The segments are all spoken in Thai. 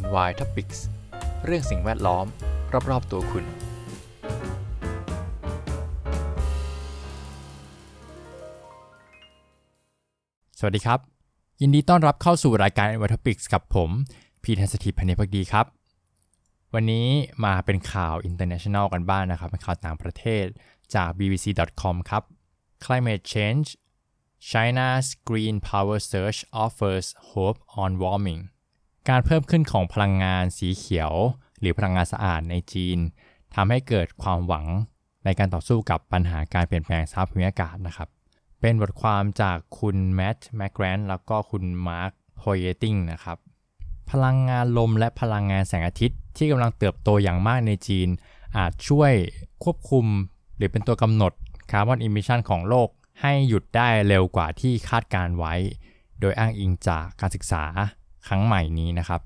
NY Topics เรื่องสิ่งแวดล้อม รอบๆตัวคุณ สวัสดีครับ ยินดีต้อนรับเข้าสู่รายการ NY Topics กับผม พีทันสถิตพันธ์พักดีครับ วันนี้มาเป็นข่าว international กันบ้างนนะครับ เป็นข่าวต่างประเทศจาก bbc.com ครับ climate change China's green power surge offers hope on warming การเพิ่มขึ้นของพลังงานสีเขียว หรือพลังงานสะอาดในจีนทำให้เกิดความหวังในการต่อสู้กับปัญหาการเปลี่ยนแปลงสภาพภูมิอากาศนะครับ เป็นบทความจากคุณแมตต์แมกแกรนแล้วก็คุณมาร์คโพเยติงนะครับ พลังงานลมและพลังงานแสงอาทิตย์ ที่กำลังเติบโตอย่างมากในจีน อาจช่วยควบคุม หรือเป็นตัวกำหนดคาร์บอน emission ของโลก ให้หยุดได้เร็วกว่าที่คาดการณ์ไว้ โดยอ้างอิงจากการศึกษา ครั้งใหม่นี้นะครับ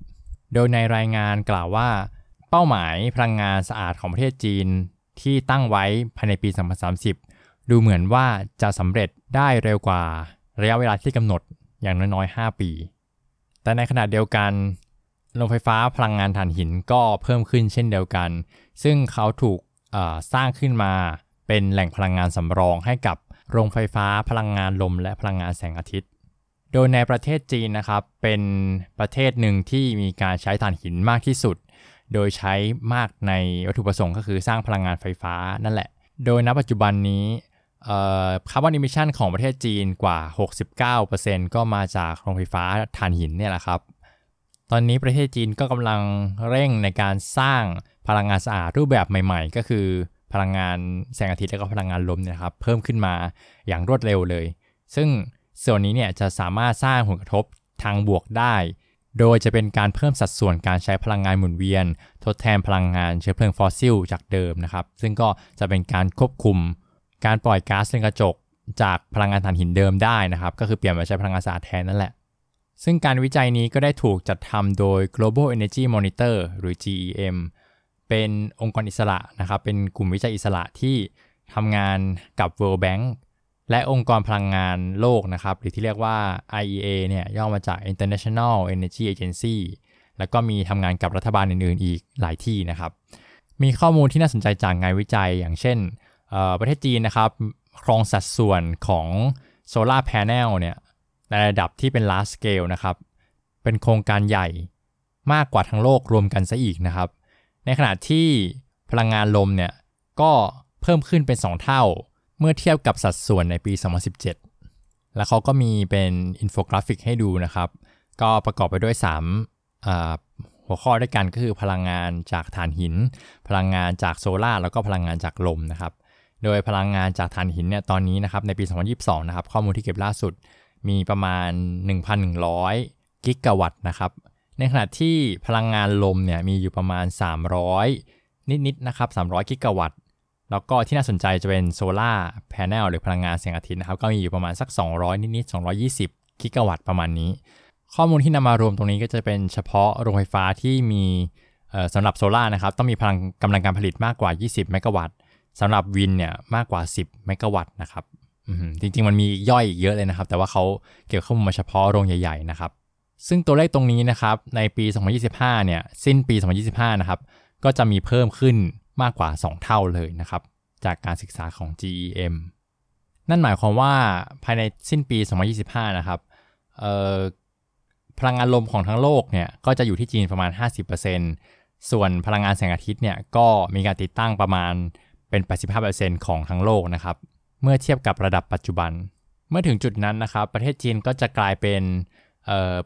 โดยในรายงานกล่าวว่า เป้าหมายพลังงานสะอาดของประเทศจีนที่ตั้งไว้ภายในปี 2030 ดูเหมือนว่าจะสำเร็จได้เร็วกว่าระยะเวลาที่กำหนดอย่างน้อยๆ 5 ปี แต่ในขณะเดียวกันโรงไฟฟ้าพลังงานถ่านหินก็เพิ่มขึ้นเช่นเดียวกัน ซึ่งเขาถูกสร้างขึ้นมาเป็นแหล่งพลังงานสำรองให้กับโรงไฟฟ้าพลังงานลมและพลังงานแสงอาทิตย์ โดยในประเทศจีนนะครับ เป็นประเทศหนึ่งที่มีการใช้ถ่านหินมากที่สุด โดยใช้มากในวัตถุประสงค์ก็คือสร้างพลังงานไฟฟ้านั่นแหละ โดยณปัจจุบันนี้คาร์บอน emission ของประเทศจีนกว่า 69%ก็มาจากโรงไฟฟ้าถ่านหินเนี่ยแหละครับ ตอนนี้ประเทศจีนก็กำลังเร่งในการสร้างพลังงานสะอาดรูปแบบใหม่ๆ ก็คือพลังงานแสงอาทิตย์และก็พลังงานลมนี่ยครับ เพิ่มขึ้นมาอย่างรวดเร็วเลย ซึ่ง ส่วนนี้เนี่ยจะสามารถสร้างผลกระทบทางบวกได้ โดยจะเป็นการเพิ่มสัดส่วนการใช้พลังงานหมุนเวียน ทดแทนพลังงานเชื้อเพลิงฟอสซิลจากเดิมนะครับ ซึ่งก็จะเป็นการควบคุม การปล่อยก๊าซเรือนกระจก จากพลังงานถ่านหินเดิมได้นะครับ ก็คือเปลี่ยนมาใช้พลังงานสะอาดแทนนั่นแหละ ซึ่งการวิจัยนี้ก็ได้ถูกจัดทำโดย Global Energy Monitor หรือ GEM เป็นองค์กรอิสระนะครับ เป็นกลุ่มวิจัยอิสระที่ทำงานกับ World Bank และองค์กรพลังงานโลกนะครับ หรือที่เรียกว่า IEA เนี่ยย่อมาจาก International Energy Agency แล้วก็มีทำงานกับรัฐบาลอื่นๆ อีกหลายที่นะครับ มีข้อมูลที่น่าสนใจจากงานวิจัย อย่างเช่น ประเทศจีนนะครับ ครองสัดส่วนของโซลาร์แผงเนี่ยในระดับที่เป็น large scale นะครับ เป็นโครงการใหญ่มากกว่าทั้งโลกรวมกันซะอีกนะครับ ในขณะที่พลังงานลมเนี่ยก็เพิ่มขึ้นเป็น 2 เท่า เมื่อเทียบกับสัดส่วนในปี 2017 แล้วเขาก็มีเป็นอินโฟกราฟิกให้ดูนะครับ ก็ประกอบไปด้วย3หัวข้อด้วยกันก็คือพลังงานจากถ่านหิน พลังงานจากโซลาร์แล้วก็พลังงานจากลมนะครับ โดยพลังงานจากถ่านหินเนี่ยตอนนี้นะครับในปี 2022 นะครับ ข้อมูลที่เก็บล่าสุดมีประมาณ 1,100 กิกะวัตต์นะครับ ในขณะที่พลังงานลมเนี่ยมีอยู่ประมาณ 300 นิดๆนะครับ 300 กิกะวัตต์ แล้วก็ที่น่าสนใจจะเป็นโซลาร์แผงหรือพลังงานแสงอาทิตย์นะครับ ก็มีอยู่ประมาณสัก 200 นิดๆ 220 กิกะวัตต์ประมาณนี้ ข้อมูลที่นำมารวมตรงนี้ก็จะเป็นเฉพาะโรงไฟฟ้าที่มีสำหรับโซลาร์นะครับ ต้องมีพลังกำลังการผลิตมากกว่า 20 เมกะวัตต์สำหรับวินเนี่ยมากกว่า 10 เมกะวัตต์นะครับจริงๆ มันมีย่อยอีกเยอะเลยนะครับ แต่ว่าเขาเก็บข้อมูลมาเฉพาะโรงใหญ่ๆนะครับ ซึ่งตัวเลขตรงนี้นะครับในปี 2025 เนี่ยสิ้นปี 2025 นะครับก็จะมีเพิ่มขึ้น มากกว่า 2 เท่าเลยนะครับ จากการศึกษาของ GEM นั่นหมายความว่าภายในสิ้นปี 2025 นะครับพลังงานลมของทั้งโลกเนี่ยก็จะอยู่ที่จีนประมาณ 50%ส่วนพลังงานแสงอาทิตย์เนี่ยก็มีการติดตั้งประมาณเป็น 85%ของทั้งโลกนะครับ เมื่อเทียบกับระดับปัจจุบัน เมื่อถึงจุดนั้นนะครับ ประเทศจีนก็จะกลายเป็น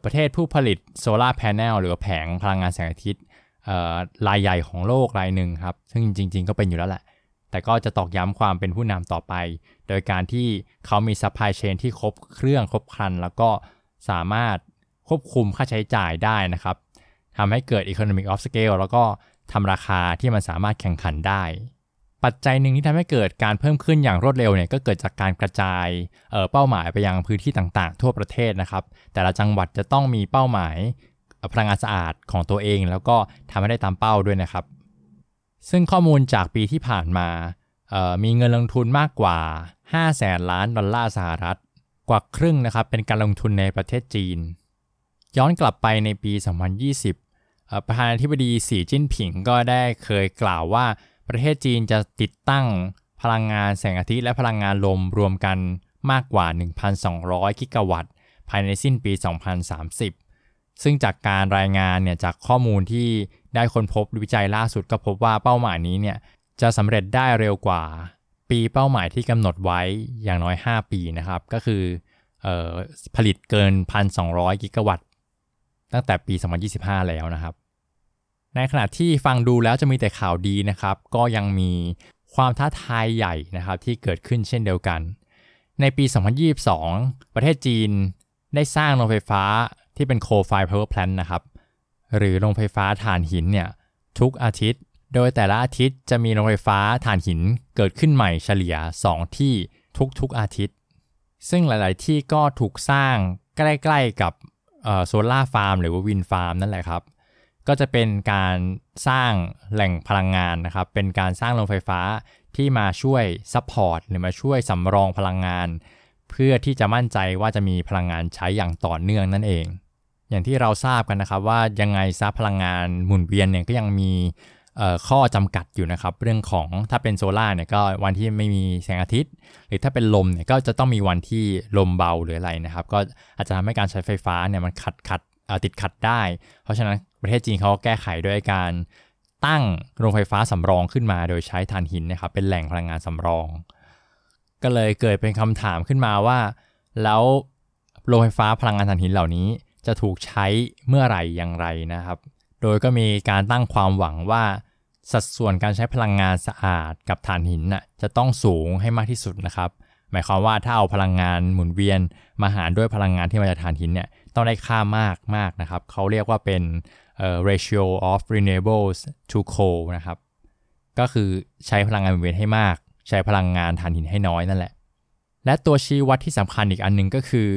ประเทศผู้ผลิตโซลาร์แผงหรือแผงพลังงานแสงอาทิตย์ รายใหญ่ของโลกรายหนึ่งครับ ซึ่งจริง ๆ ก็เป็นอยู่แล้วแหละ แต่ก็จะตอกย้ำความเป็นผู้นำต่อไป โดยการที่เขามี supply chain ที่ครบเครื่องครบครัน แล้วก็สามารถควบคุมค่าใช้จ่ายได้นะครับทำให้เกิด economic of scale แล้วก็ทำราคาที่มันสามารถแข่งขันได้ ปัจจัยหนึ่งที่ทำให้เกิดการเพิ่มขึ้นอย่างรวดเร็วเนี่ยก็เกิดจากการกระจายเเป้าหมายไปยังพื้นที่ต่างๆ ทั่วประเทศนะครับ แต่ละจังหวัดจะต้องมีเป้าหมาย พลังงานสะอาดของตัวเอง แล้วก็ทำให้ได้ตามเป้าด้วยนะครับ ซึ่งข้อมูลจากปีที่ผ่านมามีเงินลงทุนมากกว่า 5 แสนล้านดอลลาร์สหรัฐ กว่าครึ่งนะครับเป็นการลงทุนในประเทศจีน ย้อนกลับไปในปี 2020 ประธานาธิบดีสีจิ้นผิงก็ได้เคยกล่าวว่าประเทศจีนจะติดตั้งพลังงานแสงอาทิตย์และพลังงานลมรวมกันมากกว่า 1,200 กิกะวัตต์ ภายในสิ้นปี 2030 ซึ่งจากการรายงานเนี่ยจากข้อมูลที่ได้ค้นพบวิจัยล่าสุดก็พบว่าเป้าหมายนี้เนี่ยจะสำเร็จได้เร็วกว่า ปีเป้าหมายที่กำหนดไว้อย่างน้อย 5 ปีนะครับ ก็คือออผลิตเกิน 1,200 กิกะวัตต์ ตั้งแต่ปี 2025 แล้วนะครับ ในขณะที่ฟังดูแล้วจะมีแต่ข่าวดีนะครับ ก็ยังมีความท้าทายใหญ่นะครับที่เกิดขึ้นเช่นเดียวกัน ในปี 2022 ประเทศจีนได้สร้างโรงไฟฟ้า ที่เป็น coal fire power plant นะครับ หรือโรงไฟฟ้าถ่านหินเนี่ยทุกอาทิตย์ โดยแต่ละอาทิตย์จะมีโรงไฟฟ้าถ่านหินเกิดขึ้นใหม่เฉลี่ย 2 ที่ทุกๆอาทิตย์ ซึ่งหลาย ๆ ที่ก็ถูกสร้างใกล้ ๆ กับ solar farm หรือว่า wind farm นั่นแหละครับ ก็จะเป็นการสร้างแหล่งพลังงานนะครับ เป็นการสร้างโรงไฟฟ้าที่มาช่วย support หรือมาช่วยสำรองพลังงาน เพื่อที่จะมั่นใจว่าจะมีพลังงานใช้อย่างต่อเนื่องนั่นเอง อย่างที่เราทราบกันนะครับว่ายังไงซับพลังงานหมุนเวียนเนี่ยก็ยังมีข้อจำกัดอยู่นะครับเรื่องของถ้าเป็นโซลาเนี่ยก็วันที่ไม่มีแสงอาทิตย์ หรือถ้าเป็นลมเนี่ยก็จะต้องมีวันที่ลมเบาหรืออะไรนะครับ ก็อาจจะทำให้การใช้ไฟฟ้าเนี่ยมันขัดขัดติดขัดได้ เพราะฉะนั้นประเทศจีนเขาก็แก้ไขด้วยการตั้งโรงไฟฟ้าสำรองขึ้นมาโดยใช้ถ่านหินนะครับเป็นแหล่งพลังงานสำรอง ก็เลยเกิดเป็นคำถามขึ้นมาว่า แล้วโรงไฟฟ้าพลังงานถ่านหินเหล่านี้ จะถูกใช้เมื่อไหร่อย่างไรนะครับ โดยก็มีการตั้งความหวังว่าสัดส่วนการใช้พลังงานสะอาดกับถ่านหินน่ะจะต้องสูงให้มากที่สุดนะครับ หมายความว่าถ้าเอาพลังงานหมุนเวียนมาหารด้วยพลังงานที่มาจากถ่านหินเนี่ยต้องได้ค่ามากมากนะครับ เขาเรียกว่าเป็น ratio of renewables to coal นะครับ ก็คือใช้พลังงานหมุนเวียนให้มาก ใช้พลังงานถ่านหินให้น้อยนั่นแหละ และตัวชี้วัดที่สำคัญอีกอันหนึ่งก็คือ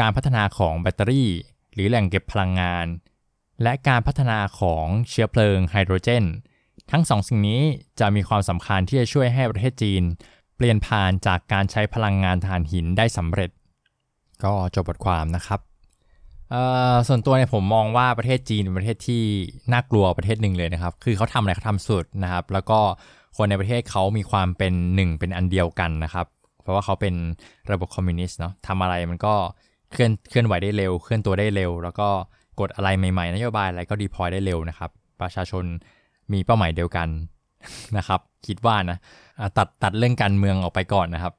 การพัฒนาของแบตเตอรี่ หรือแหล่งเก็บพลังงาน และการพัฒนาของเชื้อเพลิงไฮโดรเจน ทั้งสองสิ่งนี้จะมีความสำคัญที่จะช่วยให้ประเทศจีน เปลี่ยนผ่านจากการใช้พลังงานถ่านหินได้สำเร็จ ก็จบบทความนะครับส่วนตัวเนี่ยผมมองว่าประเทศจีนเป็นประเทศที่น่ากลัวประเทศหนึ่งเลยนะครับ คือเขาทำอะไรเขาทำสุดนะครับ แล้วก็คนในประเทศเขามีความเป็นหนึ่งเป็นอันเดียวกันนะครับ เพราะว่าเขาเป็นระบบคอมมิวนิสต์เนาะทำอะไรมันก็ เคลื่อนเคลื่อนไหวได้เร็ว เคลื่อนตัวได้เร็ว แล้วก็กดอะไรใหม่ๆ นโยบายอะไรก็ดีพอยได้เร็วนะครับ ประชาชนมีเป้าหมายเดียวกันนะครับ คิดว่านะตัดตัดเรื่องการเมืองออกไปก่อนนะครับ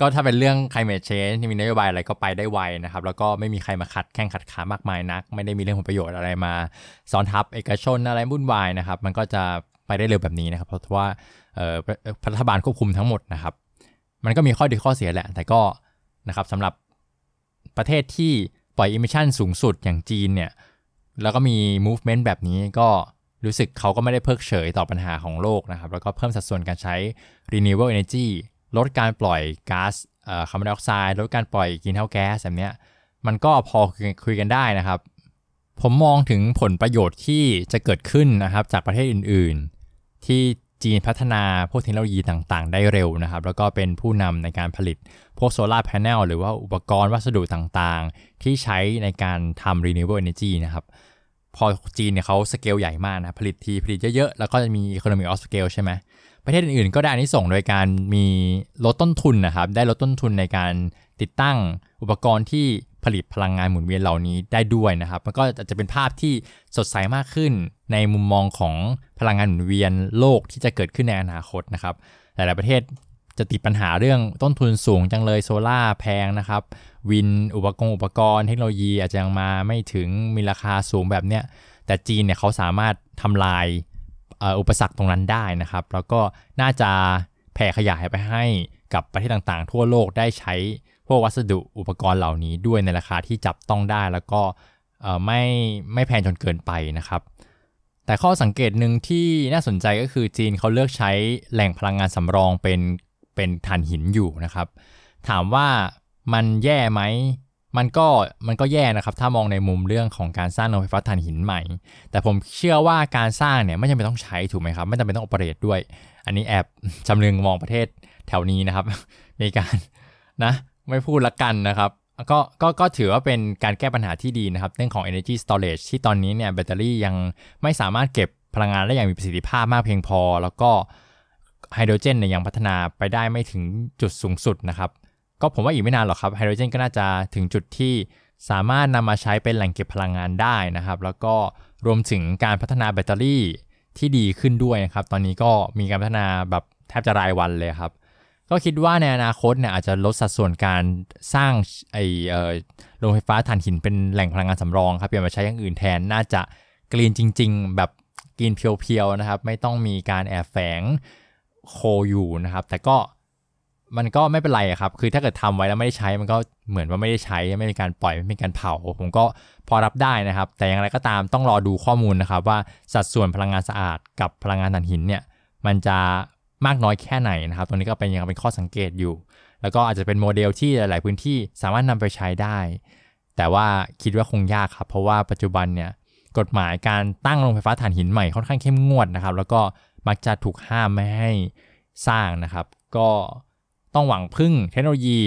ก็ถ้าเป็นเรื่อง climate change ที่มีนโยบายอะไรก็ไปได้ไวนะครับ แล้วก็ไม่มีใครมาขัดแข่งขัดขามากมายนัก ไม่ได้มีเรื่องผลประโยชน์อะไรมาซ้อนทับเอกชนอะไรวุ่นวายนะครับ มันก็จะไปได้เร็วแบบนี้นะครับ เพราะว่ารัฐบาลควบคุมทั้งหมดนะครับ มันก็มีข้อดีข้อเสียแหละ แต่ก็นะครับสำหรับ ประเทศที่ปล่อย emission สูงสุดอย่างจีนเนี่ย แล้วก็มี movement แบบนี้ก็รู้สึกเขาก็ไม่ได้เพิกเฉยต่อปัญหาของโลกนะครับ แล้วก็เพิ่มสัดส่วนการใช้ renewable energy ลดการปล่อยก๊าซคาร์บอนไดออกไซด์ลดการปล่อย greenhouse gas แบบนี้มันก็พอคุยกันได้นะครับ ผมมองถึงผลประโยชน์ที่จะเกิดขึ้นนะครับจากประเทศอื่น ๆ ที่ จีนพัฒนาพวกเทคโนโลยีต่างๆ ได้เร็วนะครับ แล้วก็เป็นผู้นำในการผลิตพวกโซลาร์แผงหรือว่าอุปกรณ์วัสดุต่างๆ ที่ใช้ในการทำ renewable energy นะครับ พอจีนเนี่ยเขาสเกลใหญ่มากนะ ผลิตทีผลิตเยอะๆ แล้วก็จะมี economy of scale ใช่ไหมประเทศอื่นๆ ก็ได้อันนี้ส่งโดยการมีลดต้นทุนนะครับ ได้ลดต้นทุนในการติดตั้งอุปกรณ์ที่ ผลิตพลังงานหมุนเวียนเหล่านี้ได้ด้วยนะครับ มันก็จะเป็นภาพที่สดใสมากขึ้นในมุมมองของพลังงานหมุนเวียนโลกที่จะเกิดขึ้นในอนาคตนะครับ หลาย ๆ ประเทศจะติดปัญหาเรื่องต้นทุนสูงจังเลยโซล่าแพงนะครับ วินอุปกรณ์อุปกรณ์เทคโนโลยีอาจจะยังมาไม่ถึงมีราคาสูงแบบเนี้ยแต่จีนเนี่ยเขาสามารถทำลายอุปสรรคตรงนั้นได้นะครับ แล้วก็น่าจะแผ่ขยายไปให้กับประเทศต่างๆ ทั่วโลกได้ใช้ พวกวัสดุอุปกรณ์เหล่านี้ด้วยในราคาที่จับต้องได้แล้วก็ไม่ไม่แพงจนเกินไปนะครับ แต่ข้อสังเกตหนึ่งที่น่าสนใจก็คือจีนเขาเลือกใช้แหล่งพลังงานสำรองเป็นเป็นถ่านหินอยู่นะครับ ถามว่ามันแย่ไหมมันก็มันก็แย่นะครับ ถ้ามองในมุมเรื่องของการสร้างโรงไฟฟ้าถ่านหินใหม่ แต่ผมเชื่อว่าการสร้างเนี่ยไม่จำเป็นต้องใช้ถูกไหมครับ ไม่จำเป็นต้องโอเปเรตด้วย อันนี้แอบจำเรืองมองประเทศแถวนี้นะครับในการนะ ไม่พูดละกันนะครับก็ก็ก็ถือว่าเป็นการแก้ปัญหาที่ดีนะครับ เรื่องของ energy storage ที่ตอนนี้เนี่ยแบตเตอรี่ยังไม่สามารถเก็บพลังงานได้อย่างมีประสิทธิภาพมากเพียงพอ แล้วก็ไฮโดรเจนเนี่ยยังพัฒนาไปได้ไม่ถึงจุดสูงสุดนะครับ ก็ผมว่าอีกไม่นานหรอกครับไฮโดรเจนก็น่าจะถึงจุดที่สามารถนำมาใช้เป็นแหล่งเก็บพลังงานได้นะครับ แล้วก็รวมถึงการพัฒนาแบตเตอรี่ที่ดีขึ้นด้วยนะครับ ตอนนี้ก็มีการพัฒนาแบบแทบจะรายวันเลยครับ ก็คิดว่าในอนาคตเนี่ยอาจจะลดสัดส่วนการสร้างไอโรงไฟฟ้าถ่านหินเป็นแหล่งพลังงานสำรองครับเปลี่ยนมาใช้อย่างอื่นแทนน่าจะกรีนจริง ๆ แบบกรีนเพียวๆนะครับ ไม่ต้องมีการแอบแฝงโคอยู่นะครับ แต่ก็มันก็ไม่เป็นไรครับ คือถ้าเกิดทำไว้แล้วไม่ได้ใช้มันก็เหมือนว่าไม่ได้ใช้ไม่มีการปล่อยไม่มีการเผา ผมก็พอรับได้นะครับ แต่อย่างไรก็ตามต้องรอดูข้อมูลนะครับ ว่าสัดส่วนพลังงานสะอาดกับพลังงานถ่านหินเนี่ยมันจะ มากน้อยแค่ไหนนะครับตรงนี้ก็เป็นยังเป็นข้อสังเกตอยู่ แล้วก็อาจจะเป็นโมเดลที่หลาย ๆ พื้นที่สามารถนำไปใช้ได้ แต่ว่าคิดว่าคงยากครับ เพราะว่าปัจจุบันเนี่ยกฎหมายการตั้งโรงไฟฟ้าถ่านหินใหม่ค่อนข้างเข้มงวดนะครับ แล้วก็มักจะถูกห้ามไม่ให้สร้างนะครับ ก็ต้องหวังพึ่งเทคโนโลยี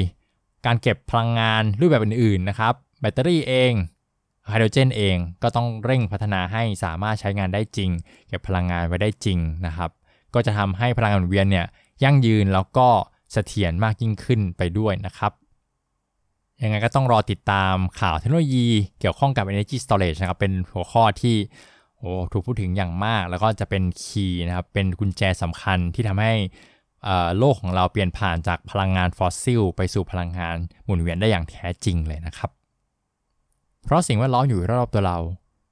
การเก็บพลังงานรูปแบบอื่น ๆ นะครับ แบตเตอรี่เองไฮโดรเจนเองก็ต้องเร่งพัฒนาให้สามารถใช้งานได้จริง เก็บพลังงานไว้ได้จริงนะครับ ก็จะทำให้พลังงานหมุนเวียนเนี่ยยั่งยืนแล้วก็เสถียรมากยิ่งขึ้นไปด้วยนะครับยังไงก็ต้องรอติดตามข่าวเทคโนโลยีเกี่ยวข้องกับ Energy Storage นะครับเป็นหัวข้อที่โอ้ถูกพูดถึงอย่างมาก แล้วก็จะเป็นคีย์นะครับเป็นกุญแจสำคัญที่ทำให้โลกของเราเปลี่ยนผ่านจากพลังงานฟอสซิล ไปสู่พลังงานหมุนเวียนได้อย่างแท้จริงเลยนะครับ เพราะสิ่งแวดล้อมอยู่รอบตัวเรา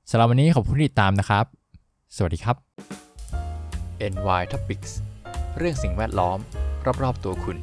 สำหรับวันนี้ขอบคุณที่ติดตามนะครับ สวัสดีครับ NY Topics เรื่องสิ่งแวดล้อม รอบๆตัวคุณ